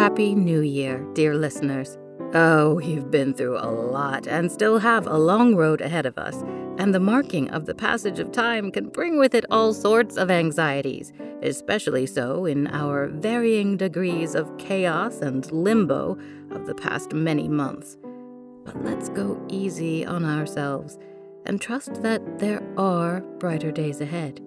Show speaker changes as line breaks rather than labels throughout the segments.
Happy New Year, dear listeners. Oh, you've been through a lot and still have a long road ahead of us, and the marking of the passage of time can bring with it all sorts of anxieties, especially so in our varying degrees of chaos and limbo of the past many months. But let's go easy on ourselves and trust that there are brighter days ahead.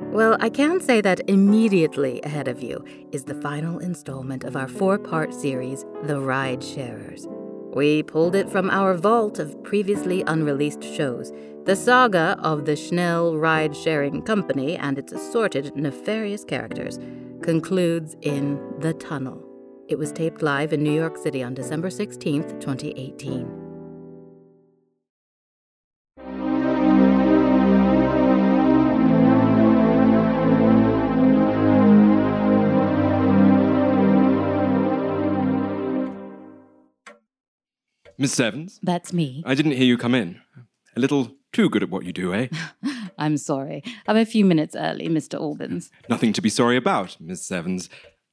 Well, I can say that immediately ahead of you is the final installment of our four part series, The Ride Sharers. We pulled it from our vault of previously unreleased shows. The saga of the Schnell Ride Sharing Company and its assorted nefarious characters concludes in The Tunnel. It was taped live in New York City on December 16th, 2018.
Miss Evans?
That's me.
I didn't hear you come in. A little too good at what you do, eh?
I'm sorry. I'm a few minutes early, Mr. Albans.
Nothing to be sorry about, Miss Evans.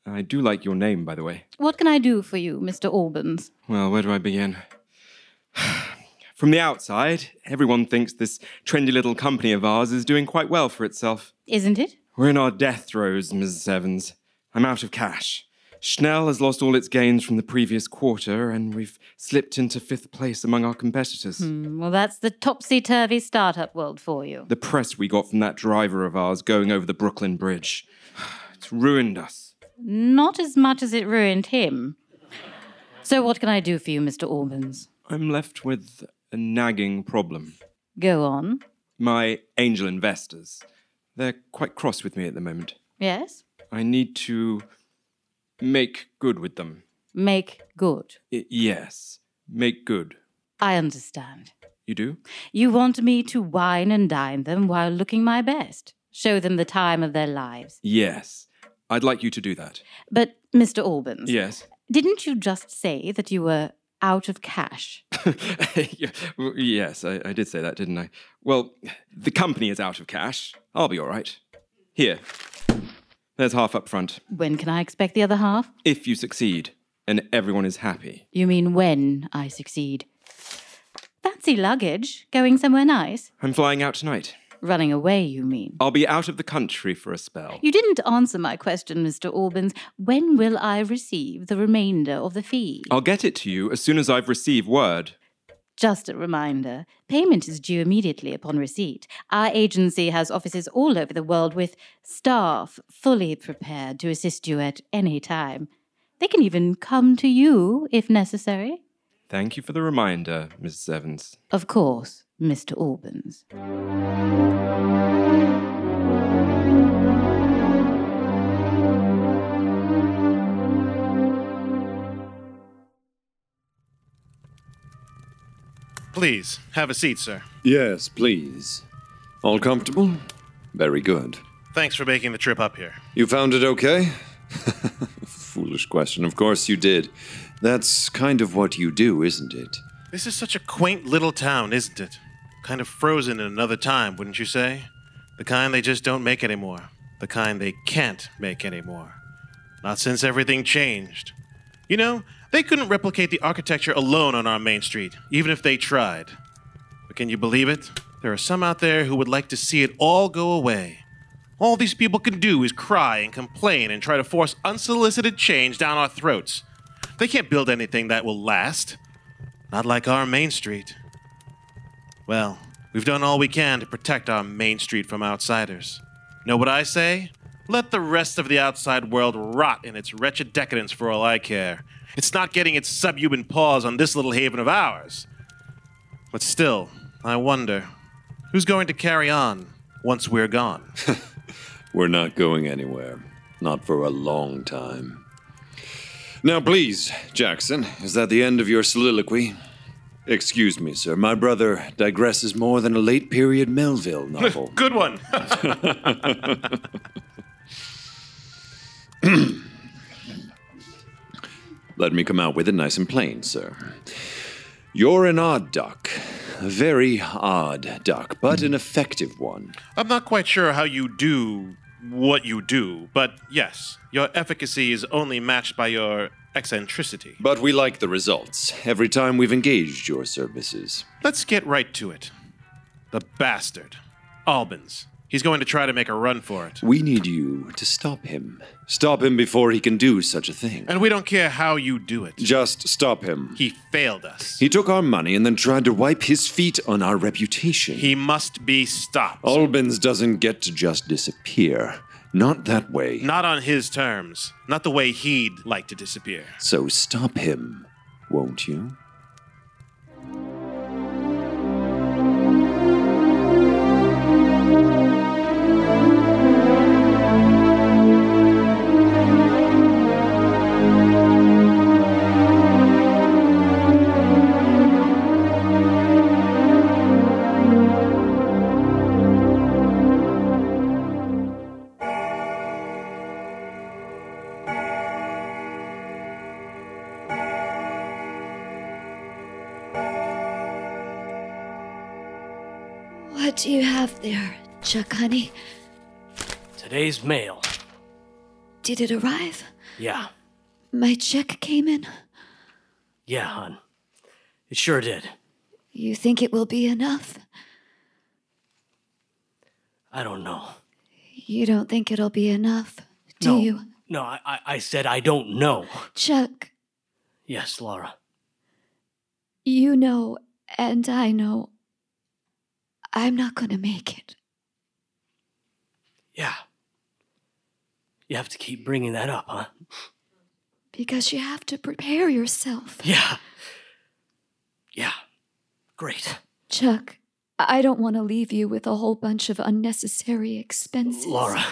I do like your name, by the way.
What can I do for you, Mr. Albans?
Well, where do I begin? From the outside, everyone thinks this trendy little company of ours is doing quite well for itself.
Isn't it?
We're in our death throes, Mrs. Evans. I'm out of cash. Schnell has lost all its gains from the previous quarter, and we've slipped into fifth place among our competitors.
Hmm, well, that's the topsy turvy startup world for you.
The press we got from that driver of ours going over the Brooklyn Bridge. It's ruined us.
Not as much as it ruined him. So, what can I do for you, Mr. Albans?
I'm left with a nagging problem.
Go on.
My angel investors. They're quite cross with me at the moment.
Yes?
I need to make good with them.
Make good.
I- yes, make good.
I understand.
You do?
You want me to wine and dine them while looking my best. Show them the time of their lives.
Yes. I'd like you to do that.
But, Mr. Albans,
Yes.
didn't you just say that you were out of cash?
Yes, I, I did say that, didn't I? Well, the company is out of cash. I'll be all right. Here. There's half up front.
When can I expect the other half?
If you succeed, and everyone is happy.
You mean when I succeed? Fancy luggage? Going somewhere nice?
I'm flying out tonight.
Running away, you mean?
I'll be out of the country for a spell.
You didn't answer my question, Mr. Albans. When will I receive the remainder of the fee?
I'll get it to you as soon as I've received word.
Just a reminder payment is due immediately upon receipt. Our agency has offices all over the world with staff fully prepared to assist you at any time. They can even come to you if necessary.
Thank you for the reminder, Mrs. Evans.
Of course, Mr. Albans.
Please, have a seat, sir.
Yes, please. All comfortable? Very good.
Thanks for making the trip up here.
You found it okay? Foolish question. Of course you did. That's kind of what you do, isn't it?
This is such a quaint little town, isn't it? Kind of frozen in another time, wouldn't you say? The kind they just don't make anymore. The kind they can't make anymore. Not since everything changed. You know, they couldn't replicate the architecture alone on our main street, even if they tried. But can you believe it? There are some out there who would like to see it all go away. All these people can do is cry and complain and try to force unsolicited change down our throats. They can't build anything that will last. Not like our Main Street. Well, we've done all we can to protect our Main Street from outsiders. Know what I say? Let the rest of the outside world rot in its wretched decadence for all I care. It's not getting its subhuman paws on this little haven of ours. But still, I wonder who's going to carry on once we're gone?
We're not going anywhere. Not for a long time. Now, please, Jackson, is that the end of your soliloquy? Excuse me, sir. My brother digresses more than a late period Melville novel.
Good one.
Let me come out with it nice and plain, sir. You're an odd duck. A very odd duck, but an effective one.
I'm not quite sure how you do what you do, but yes, your efficacy is only matched by your eccentricity.
But we like the results every time we've engaged your services.
Let's get right to it. The bastard. Albans. He's going to try to make a run for it.
We need you to stop him. Stop him before he can do such a thing.
And we don't care how you do it.
Just stop him.
He failed us.
He took our money and then tried to wipe his feet on our reputation.
He must be stopped.
Albans doesn't get to just disappear. Not that way.
Not on his terms. Not the way he'd like to disappear.
So stop him, won't you?
Chuck Honey?
Today's mail.
Did it arrive?
Yeah.
My check came in.
Yeah, hon. It sure did.
You think it will be enough?
I don't know.
You don't think it'll be enough, do
no.
you?
No, I, I, I said I don't know.
Chuck,
Yes, Laura.
you know, and I know, I'm not going to make it.
Yeah. You have to keep bringing that up, huh?
Because you have to prepare yourself.
Yeah. Yeah. Great.
Chuck, I don't want to leave you with a whole bunch of unnecessary expenses.
Laura,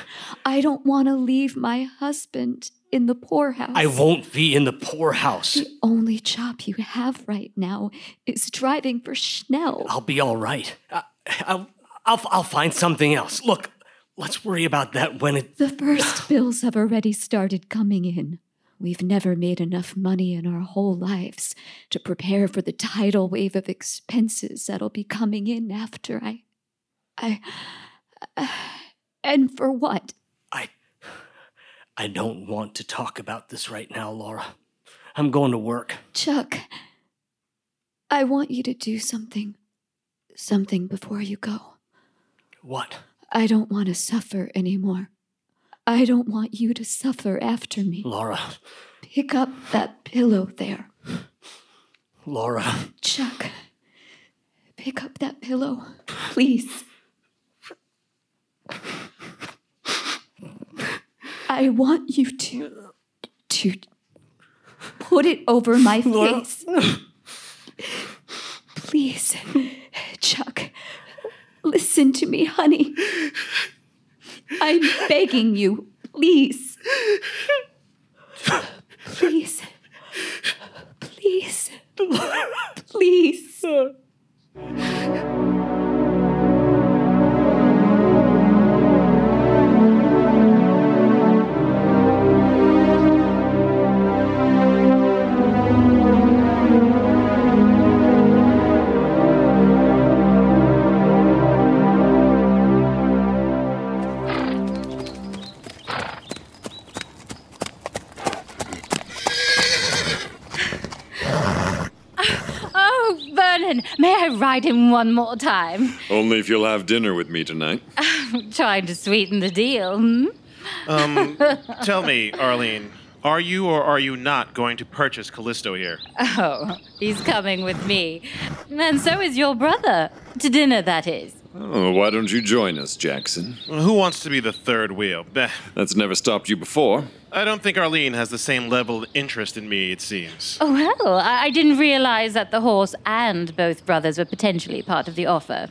I don't want to leave my husband in the poorhouse.
I won't be in the poorhouse.
The only job you have right now is driving for Schnell.
I'll be all right. I, I'll, I'll, I'll find something else. Look, let's worry about that when it.
The first bills have already started coming in. We've never made enough money in our whole lives to prepare for the tidal wave of expenses that'll be coming in after I. I. and for what?
I. I don't want to talk about this right now, Laura. I'm going to work.
Chuck, I want you to do something. Something before you go.
What?
I don't want to suffer anymore. I don't want you to suffer after me.
Laura.
Pick up that pillow there.
Laura.
Chuck, pick up that pillow, please. I want you to to put it over my face. Please, listen to me, honey. I'm begging you, please.
One more time?
Only if you'll have dinner with me tonight.
Trying to sweeten the deal, hmm?
Um, tell me, Arlene, are you or are you not going to purchase Callisto here?
Oh, he's coming with me. And so is your brother. To dinner, that is.
Oh, why don't you join us, Jackson?
Who wants to be the third wheel? Beh,
That's never stopped you before.
I don't think Arlene has the same level of interest in me, it seems.
Oh, well, I, I didn't realize that the horse and both brothers were potentially part of the offer.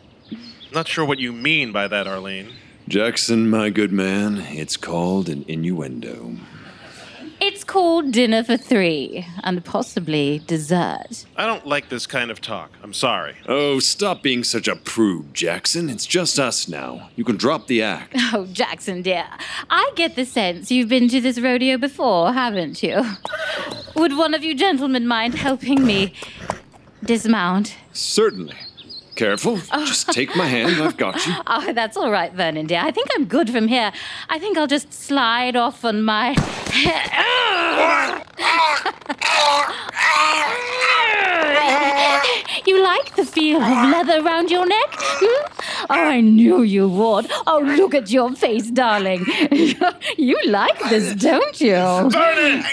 Not sure what you mean by that, Arlene.
Jackson, my good man, it's called an innuendo.
It's called Dinner for Three, and possibly dessert.
I don't like this kind of talk. I'm sorry.
Oh, stop being such a prude, Jackson. It's just us now. You can drop the act.
Oh, Jackson, dear, I get the sense you've been to this rodeo before, haven't you? Would one of you gentlemen mind helping me dismount?
Certainly. Careful. Just take my hand. I've got you.
Oh, that's all right, Vernon, dear. I think I'm good from here. I think I'll just slide off on my.
You like the feel of leather around your neck? Hmm? Oh, I knew you would. Oh, look at your face, darling. you like this, don't you?
Vernon!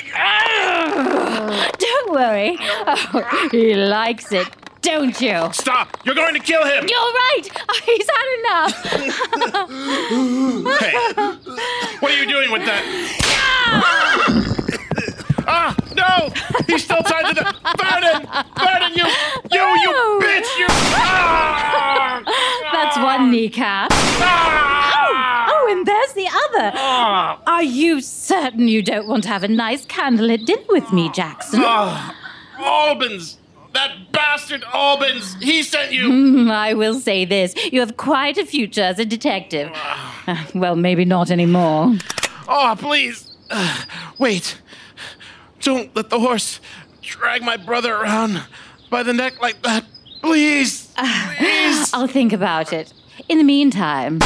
Don't worry. Oh, he likes it, don't you?
Stop! You're going to kill him!
You're right. He's had enough.
Hey, what are you doing with that? ah, no! He's still tied to the. Vernon! Vernon, you. You, you bitch! You. Ah!
That's one kneecap.
Ah!
Oh, and there's the other. Are you certain you don't want to have a nice candlelit dinner with me, Jackson?
Ah, Albans! That bastard Albans! He sent you!
Hmm, I will say this. You have quite a future as a detective. Uh, well, maybe not anymore.
Oh, please. Uh, wait. Don't let the horse drag my brother around by the neck like that. Please. Please.
I'll think about it. In the meantime,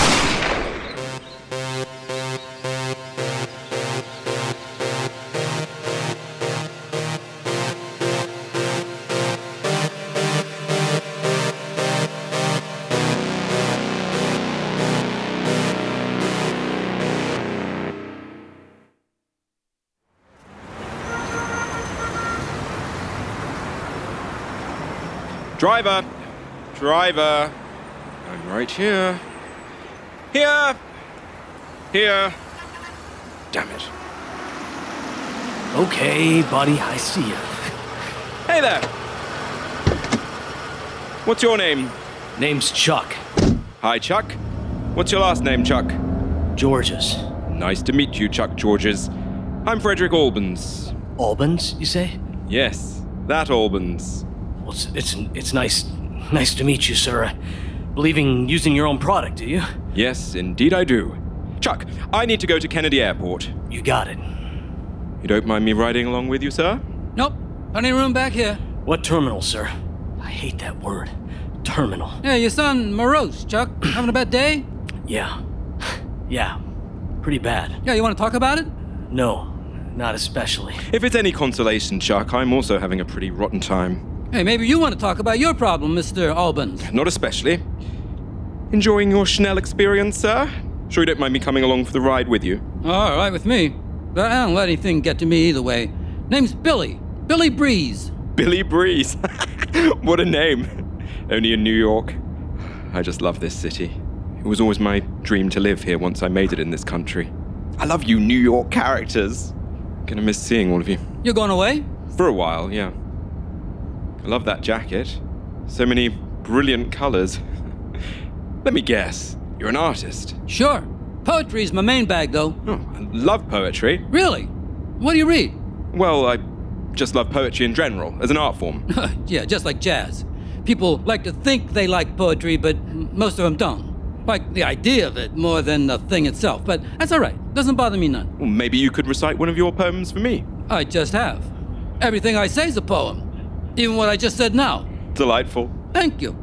Driver! Driver! I'm right here. Here! Here! Damn it.
Okay, buddy, I see you.
Hey there! What's your name?
Name's Chuck.
Hi, Chuck. What's your last name, Chuck?
Georges.
Nice to meet you, Chuck Georges. I'm Frederick Albans.
Albans, you say?
Yes, that Albans.
Well, it's, it's, it's nice, nice to meet you, sir. Believing using your own product, do you?
Yes, indeed I do. Chuck, I need to go to Kennedy Airport.
You got it.
You don't mind me riding along with you, sir?
Nope. Plenty of room back here.
What terminal, sir? I hate that word. Terminal.
Yeah, you sound morose, Chuck. Having a bad day?
Yeah. Yeah. Pretty bad.
Yeah, you want to talk about it?
No, not especially.
If it's any consolation, Chuck, I'm also having a pretty rotten time.
Hey, maybe you want to talk about your problem, Mr. Albans.
Not especially. Enjoying your Schnell experience, sir? Sure you don't mind me coming along for the ride with you?
All right with me. But I don't let anything get to me either way. Name's Billy. Billy Breeze.
Billy Breeze. what a name. Only in New York. I just love this city. It was always my dream to live here once I made it in this country. I love you New York characters. Gonna miss seeing all of you.
You're going away?
For a while, yeah. I love that jacket. So many brilliant colors. Let me guess. You're an artist.
Sure. Poetry's my main bag, though.
Oh, I love poetry.
Really? What do you read?
Well, I just love poetry in general, as an art form.
yeah, just like jazz. People like to think they like poetry, but most of them don't. Like the idea of it more than the thing itself. But that's all right. Doesn't bother me none.
Well, maybe you could recite one of your poems for me.
I just have. Everything I say is a poem. Even what I just said now.
Delightful.
Thank you.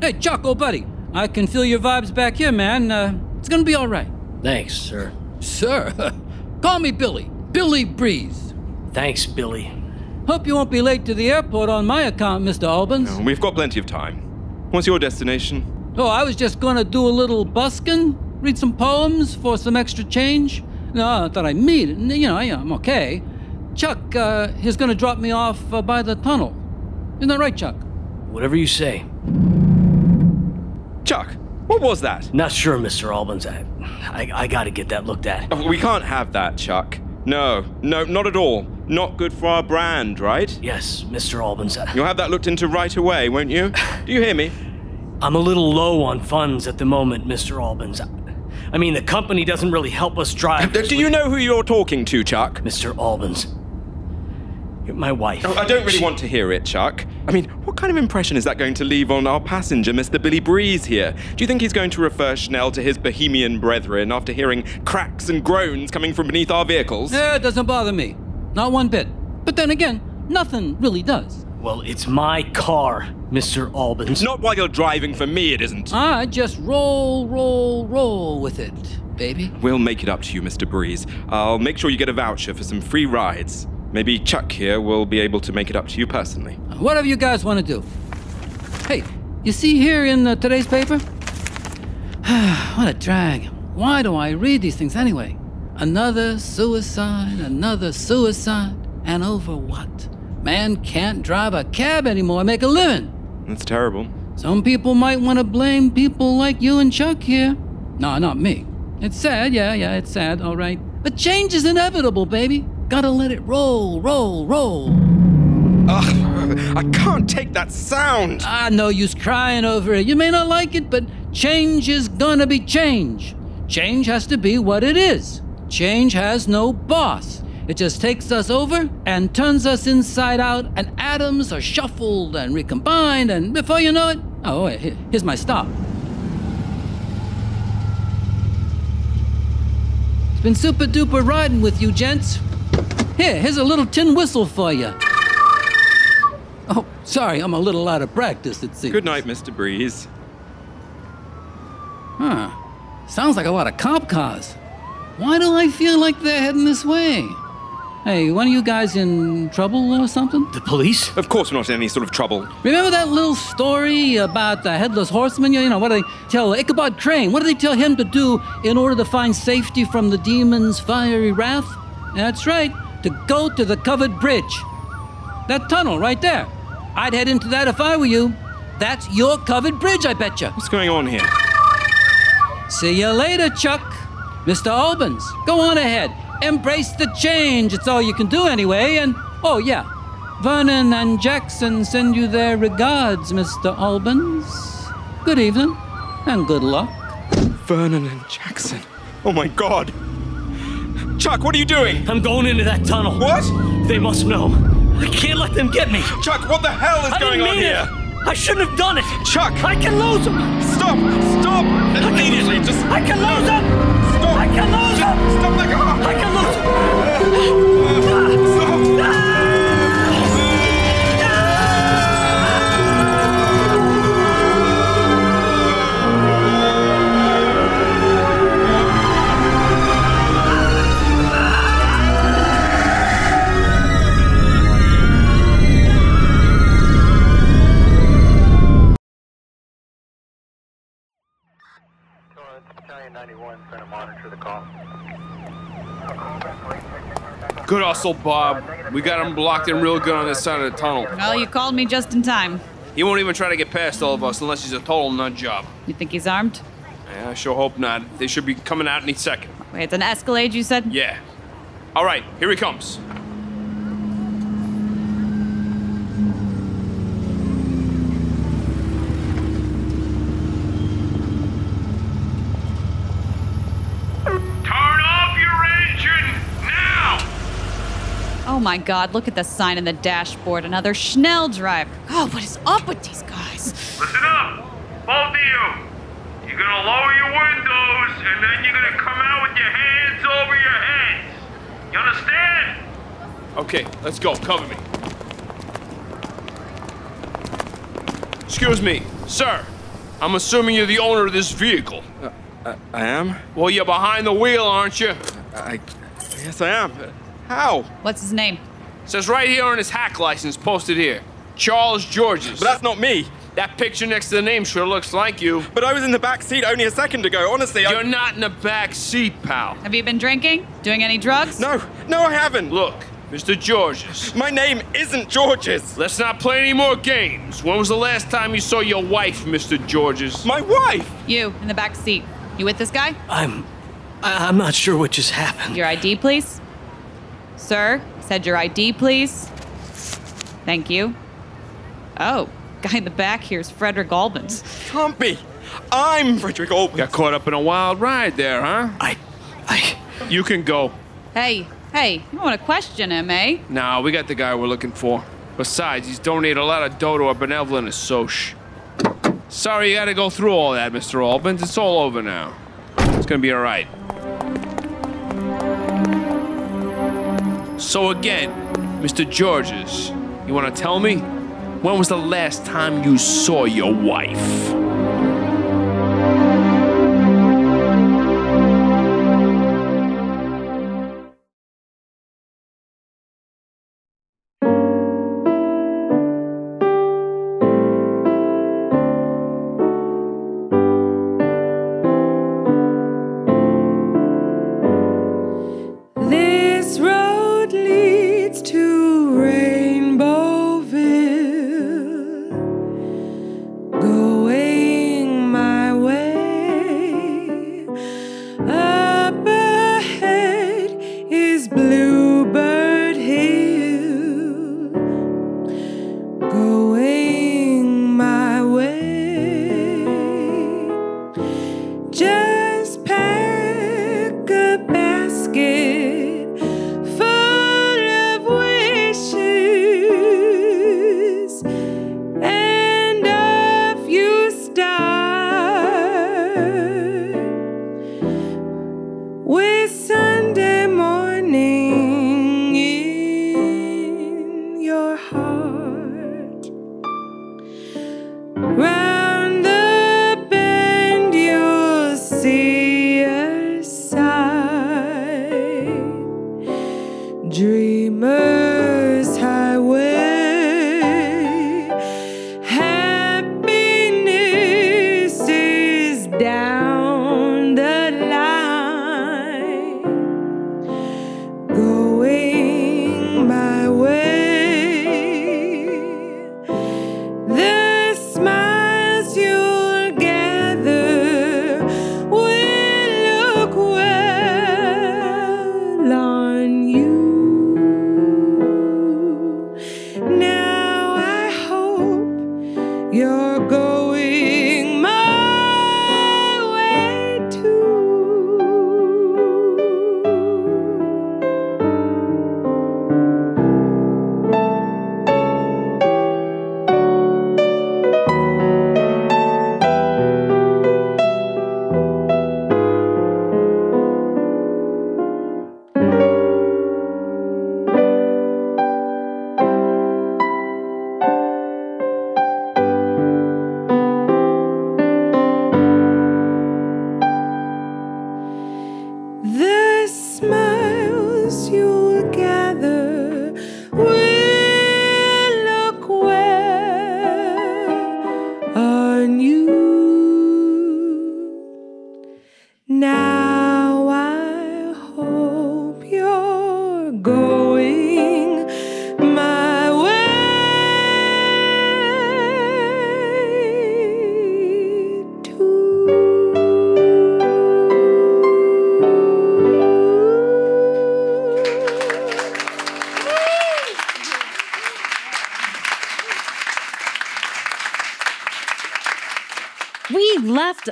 Hey, Chuck, old buddy. I can feel your vibes back here, man. Uh, it's gonna be all right.
Thanks, sir.
Sir, call me Billy. Billy Breeze.
Thanks, Billy.
Hope you won't be late to the airport on my account, Mr. Albans.
Oh, We've got plenty of time. What's your destination?
Oh, I was just gonna do a little buskin', read some poems for some extra change. No, I thought I'd meet. You know, yeah, I'm okay. Chuck, uh, he's gonna drop me off uh, by the tunnel. Isn't that right, Chuck?
Whatever you say.
Chuck, what was that?
Not sure, Mr. Albans. I, I, I gotta get that looked at.
Oh, we can't have that, Chuck. No, no, not at all. Not good for our brand, right?
Yes, Mr. Albans. I-
You'll have that looked into right away, won't you? Do you hear me?
I'm a little low on funds at the moment, Mr. Albans. I mean, the company doesn't really help us drive.
Do you know who you're talking to, Chuck?
Mr. Albans? You're my wife.
Oh, I don't really
She-
want to hear it, Chuck. I mean, what kind of impression is that going to leave on our passenger, Mr. Billy Breeze here? Do you think he's going to refer Schnell to his bohemian brethren after hearing cracks and groans coming from beneath our vehicles?
Yeah, it doesn't bother me. Not one bit. But then again, nothing really does.
Well, it's my car, Mr. Albans.
Not while you're driving for me, it isn't.
I just roll, roll, roll with it. baby.
We'll make it up to you, Mr. Breeze. I'll make sure you get a voucher for some free rides. Maybe Chuck here will be able to make it up to you personally.
Whatever you guys want to do. Hey, you see here in uh, today's paper? what a drag. Why do I read these things anyway? Another suicide, another suicide, and over what? Man can't drive a cab anymore make a living.
That's terrible.
Some people might want to blame people like you and Chuck here. No, not me. It's sad, yeah, yeah, it's sad, all right. But change is inevitable, baby. Gotta let it roll, roll, roll.
Ugh, I can't take that sound.
Ah, no use crying over it. You may not like it, but change is gonna be change. Change has to be what it is. Change has no boss. It just takes us over and turns us inside out, and atoms are shuffled and recombined, and before you know it, oh, here's my stop. It's been super duper riding with you, gents. Here, here's a little tin whistle for you. Oh, sorry, I'm a little out of practice, it seems.
Good night, Mr. Breeze.
Huh. Sounds like a lot of cop cars. Why do I feel like they're heading this way? Hey, one of you guys in trouble or something?
The police?
Of course, we're not in any sort of trouble.
Remember that little story about the headless horseman? You know, what do they tell Ichabod Crane? What do they tell him to do in order to find safety from the demon's fiery wrath? That's right, to go to the covered bridge. That tunnel right there. I'd head into that if I were you. That's your covered bridge, I betcha.
What's going on here?
See you later, Chuck. Mr. Albans, go on ahead. Embrace the change. It's all you can do anyway. And, oh, yeah. Vernon and Jackson send you their regards, Mr. Albans. Good evening, and good luck.
Vernon and Jackson. Oh my god. Chuck, what are you doing?
I'm going into that tunnel.
What?
They must know. I can't let them get me.
Chuck, what the hell is
I
going
didn't
on
mean
here?
it. I shouldn't have done it.
Chuck!
I can lose them.
Stop! Stop! Immediately! Just
I can lose them.
stop!
I can lose them.
Stop that car!
I can lose them.
Uh. Hustle, Bob. We got him blocked in real good on this side of the tunnel.
Well, you called me just in time.
He won't even try to get past all of us unless he's a total nut job.
You think he's armed?
Yeah, I sure hope not. They should be coming out any second.
Wait, it's an Escalade, you said?
Yeah. All right, here he comes.
Turn off your engine now!
Oh my god, look at the sign in the dashboard. Another Schnell driver. God, what is up with these guys?
Listen up, both of you. You're gonna lower your windows and then you're gonna come out with your hands over your heads. You understand?
Okay, let's go. Cover me. Excuse me, sir. I'm assuming you're the owner of this vehicle.
Uh, I, I am?
Well, you're behind the wheel, aren't you?
I. Yes, I am. How?
What's his name?
Says right here on his hack license, posted here. Charles Georges.
But that's not me.
That picture next to the name sure looks like you.
But I was in the back seat only a second ago. Honestly, I.
You're not in the back seat, pal.
Have you been drinking? Doing any drugs?
No, no, I haven't.
Look, Mr. Georges.
My name isn't Georges.
Let's not play any more games. When was the last time you saw your wife, Mr. Georges?
My wife.
You, in the back seat. You with this guy?
I'm. I- I'm not sure what just happened.
Your ID, please. Sir, said your ID, please. Thank you. Oh, guy in the back here is Frederick Albans.
Can't be. I'm Frederick Albans.
Got caught up in a wild ride there, huh?
I. I.
You can go.
Hey, hey, you want to question him, eh?
Nah, we got the guy we're looking for. Besides, he's donated a lot of dough to our benevolent assoc. Sorry you gotta go through all that, Mr. Albans. It's all over now. It's gonna be all So again, Mr. Georges, you want to tell me when was the last time you saw your wife?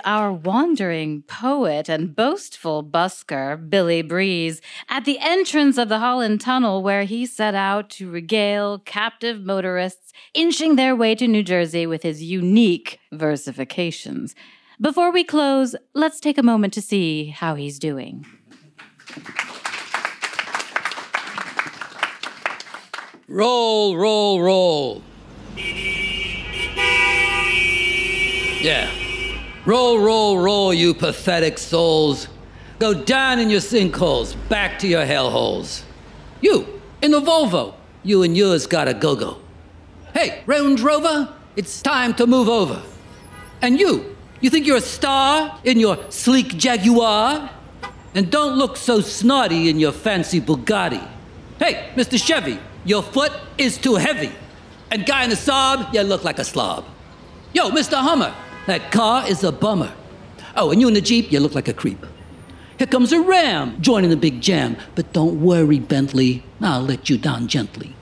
Our wandering poet and boastful busker, Billy Breeze, at the entrance of the Holland Tunnel, where he set out to regale captive motorists inching their way to New Jersey with his unique versifications. Before we close, let's take a moment to see how he's doing.
Roll, roll, roll. Yeah. Roll, roll, roll, you pathetic souls. Go down in your sinkholes, back to your hellholes. You, in the Volvo, you and yours gotta go go. Hey, Range Rover, it's time to move over. And you, you think you're a star in your sleek Jaguar? And don't look so snotty in your fancy Bugatti. Hey, Mr. Chevy, your foot is too heavy. And guy in the Saab, you look like a slob. Yo, Mr. Hummer, that car is a bummer. Oh, and you in the Jeep, you look like a creep. Here comes a Ram joining the big jam. But don't worry, Bentley, I'll let you down gently.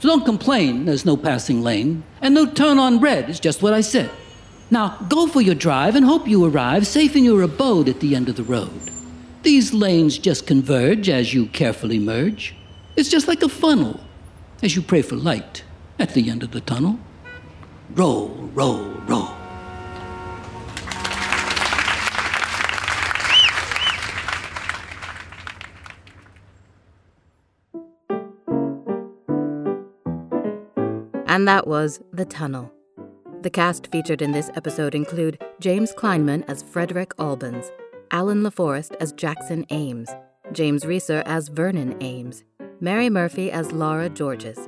So don't complain, there's no passing lane. And no turn on red, it's just what I said. Now go for your drive and hope you arrive safe in your abode at the end of the road. These lanes just converge as you carefully merge. It's just like a funnel as you pray for light at the end of the tunnel. Roll, roll, roll.
And that was The Tunnel. The cast featured in this episode include James Kleinman as Frederick Albans, Alan LaForest as Jackson Ames, James Reeser as Vernon Ames, Mary Murphy as Laura Georges,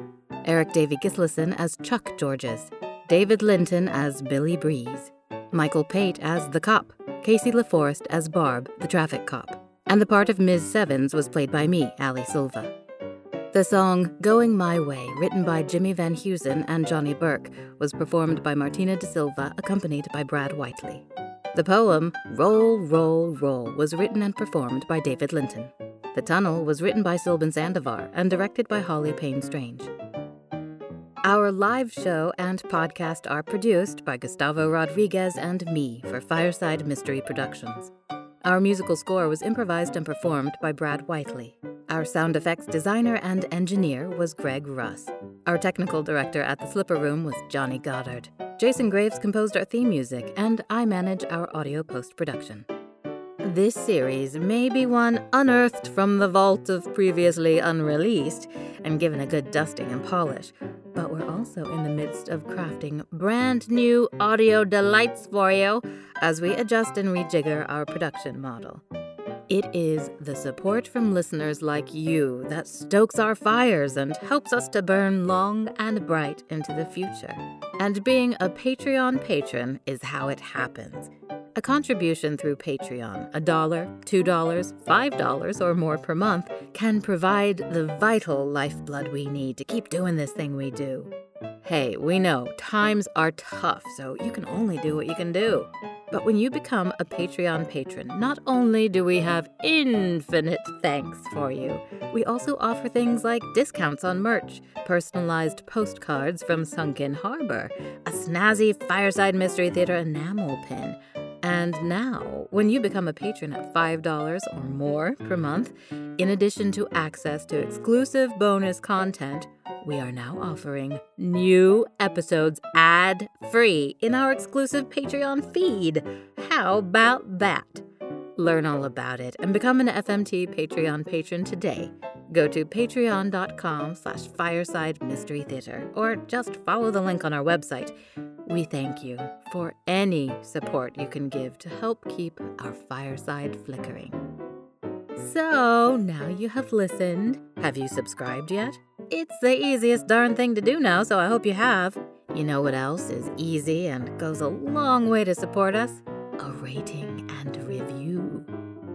Eric Davy Gislason as Chuck Georges, David Linton as Billy Breeze, Michael Pate as the cop, Casey LaForest as Barb, the traffic cop, and the part of Ms. Evans was played by me, Ali Silva. The song Going My Way, written by Jimmy Van Heusen and Johnny Burke, was performed by Martina DaSilva, accompanied by Brad Whiteley. The poem Roll, Roll, Roll was written and performed by David Linton. The Tunnel was written by Sylvan Sandovar and directed by Holly Payne Strange. Our live show and podcast are produced by Gustavo Rodriguez and me for Fireside Mystery Productions. Our musical score was improvised and performed by Brad Whiteley. Our sound effects designer and engineer was Greg Russ. Our technical director at the Slipper Room was Johnny Goddard. Jason Graves composed our theme music, and I manage our audio post production. This series may be one unearthed from the vault of previously unreleased and given a good dusting and polish, but we're also in the midst of crafting brand new audio delights for you as we adjust and rejigger our production model. It is the support from listeners like you that stokes our fires and helps us to burn long and bright into the future. And being a Patreon patron is how it happens. A contribution through Patreon, a dollar, two dollars, five dollars, or more per month, can provide the vital lifeblood we need to keep doing this thing we do. Hey, we know times are tough, so you can only do what you can do. But when you become a Patreon patron, not only do we have infinite thanks for you, we also offer things like discounts on merch, personalized postcards from Sunken Harbor, a snazzy Fireside Mystery Theater enamel pin. And now, when you become a patron at $5 or more per month, in addition to access to exclusive bonus content, we are now offering new episodes ad free in our exclusive Patreon feed. How about that? Learn all about it and become an FMT Patreon patron today. Go to patreon.com slash fireside mystery theater or just follow the link on our website. We thank you for any support you can give to help keep our fireside flickering. So, now you have listened. Have you subscribed yet? It's the easiest darn thing to do now, so I hope you have. You know what else is easy and goes a long way to support us? A rating and review.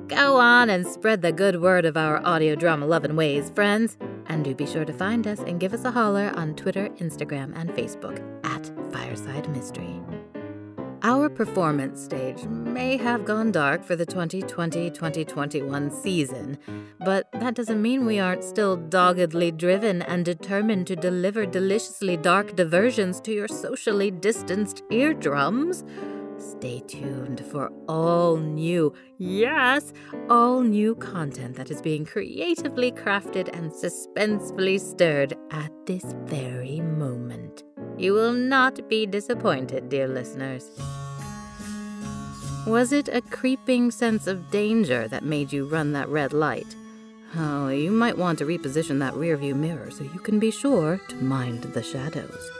Go on and spread the good word of our audio drama loving ways, friends. And do be sure to find us and give us a holler on Twitter, Instagram, and Facebook at Fireside Mystery. Our performance stage may have gone dark for the 2020 2021 season, but that doesn't mean we aren't still doggedly driven and determined to deliver deliciously dark diversions to your socially distanced eardrums. Stay tuned for all new, yes, all new content that is being creatively crafted and suspensefully stirred at this very moment. You will not be disappointed, dear listeners. Was it a creeping sense of danger that made you run that red light? Oh, you might want to reposition that rearview mirror so you can be sure to mind the shadows.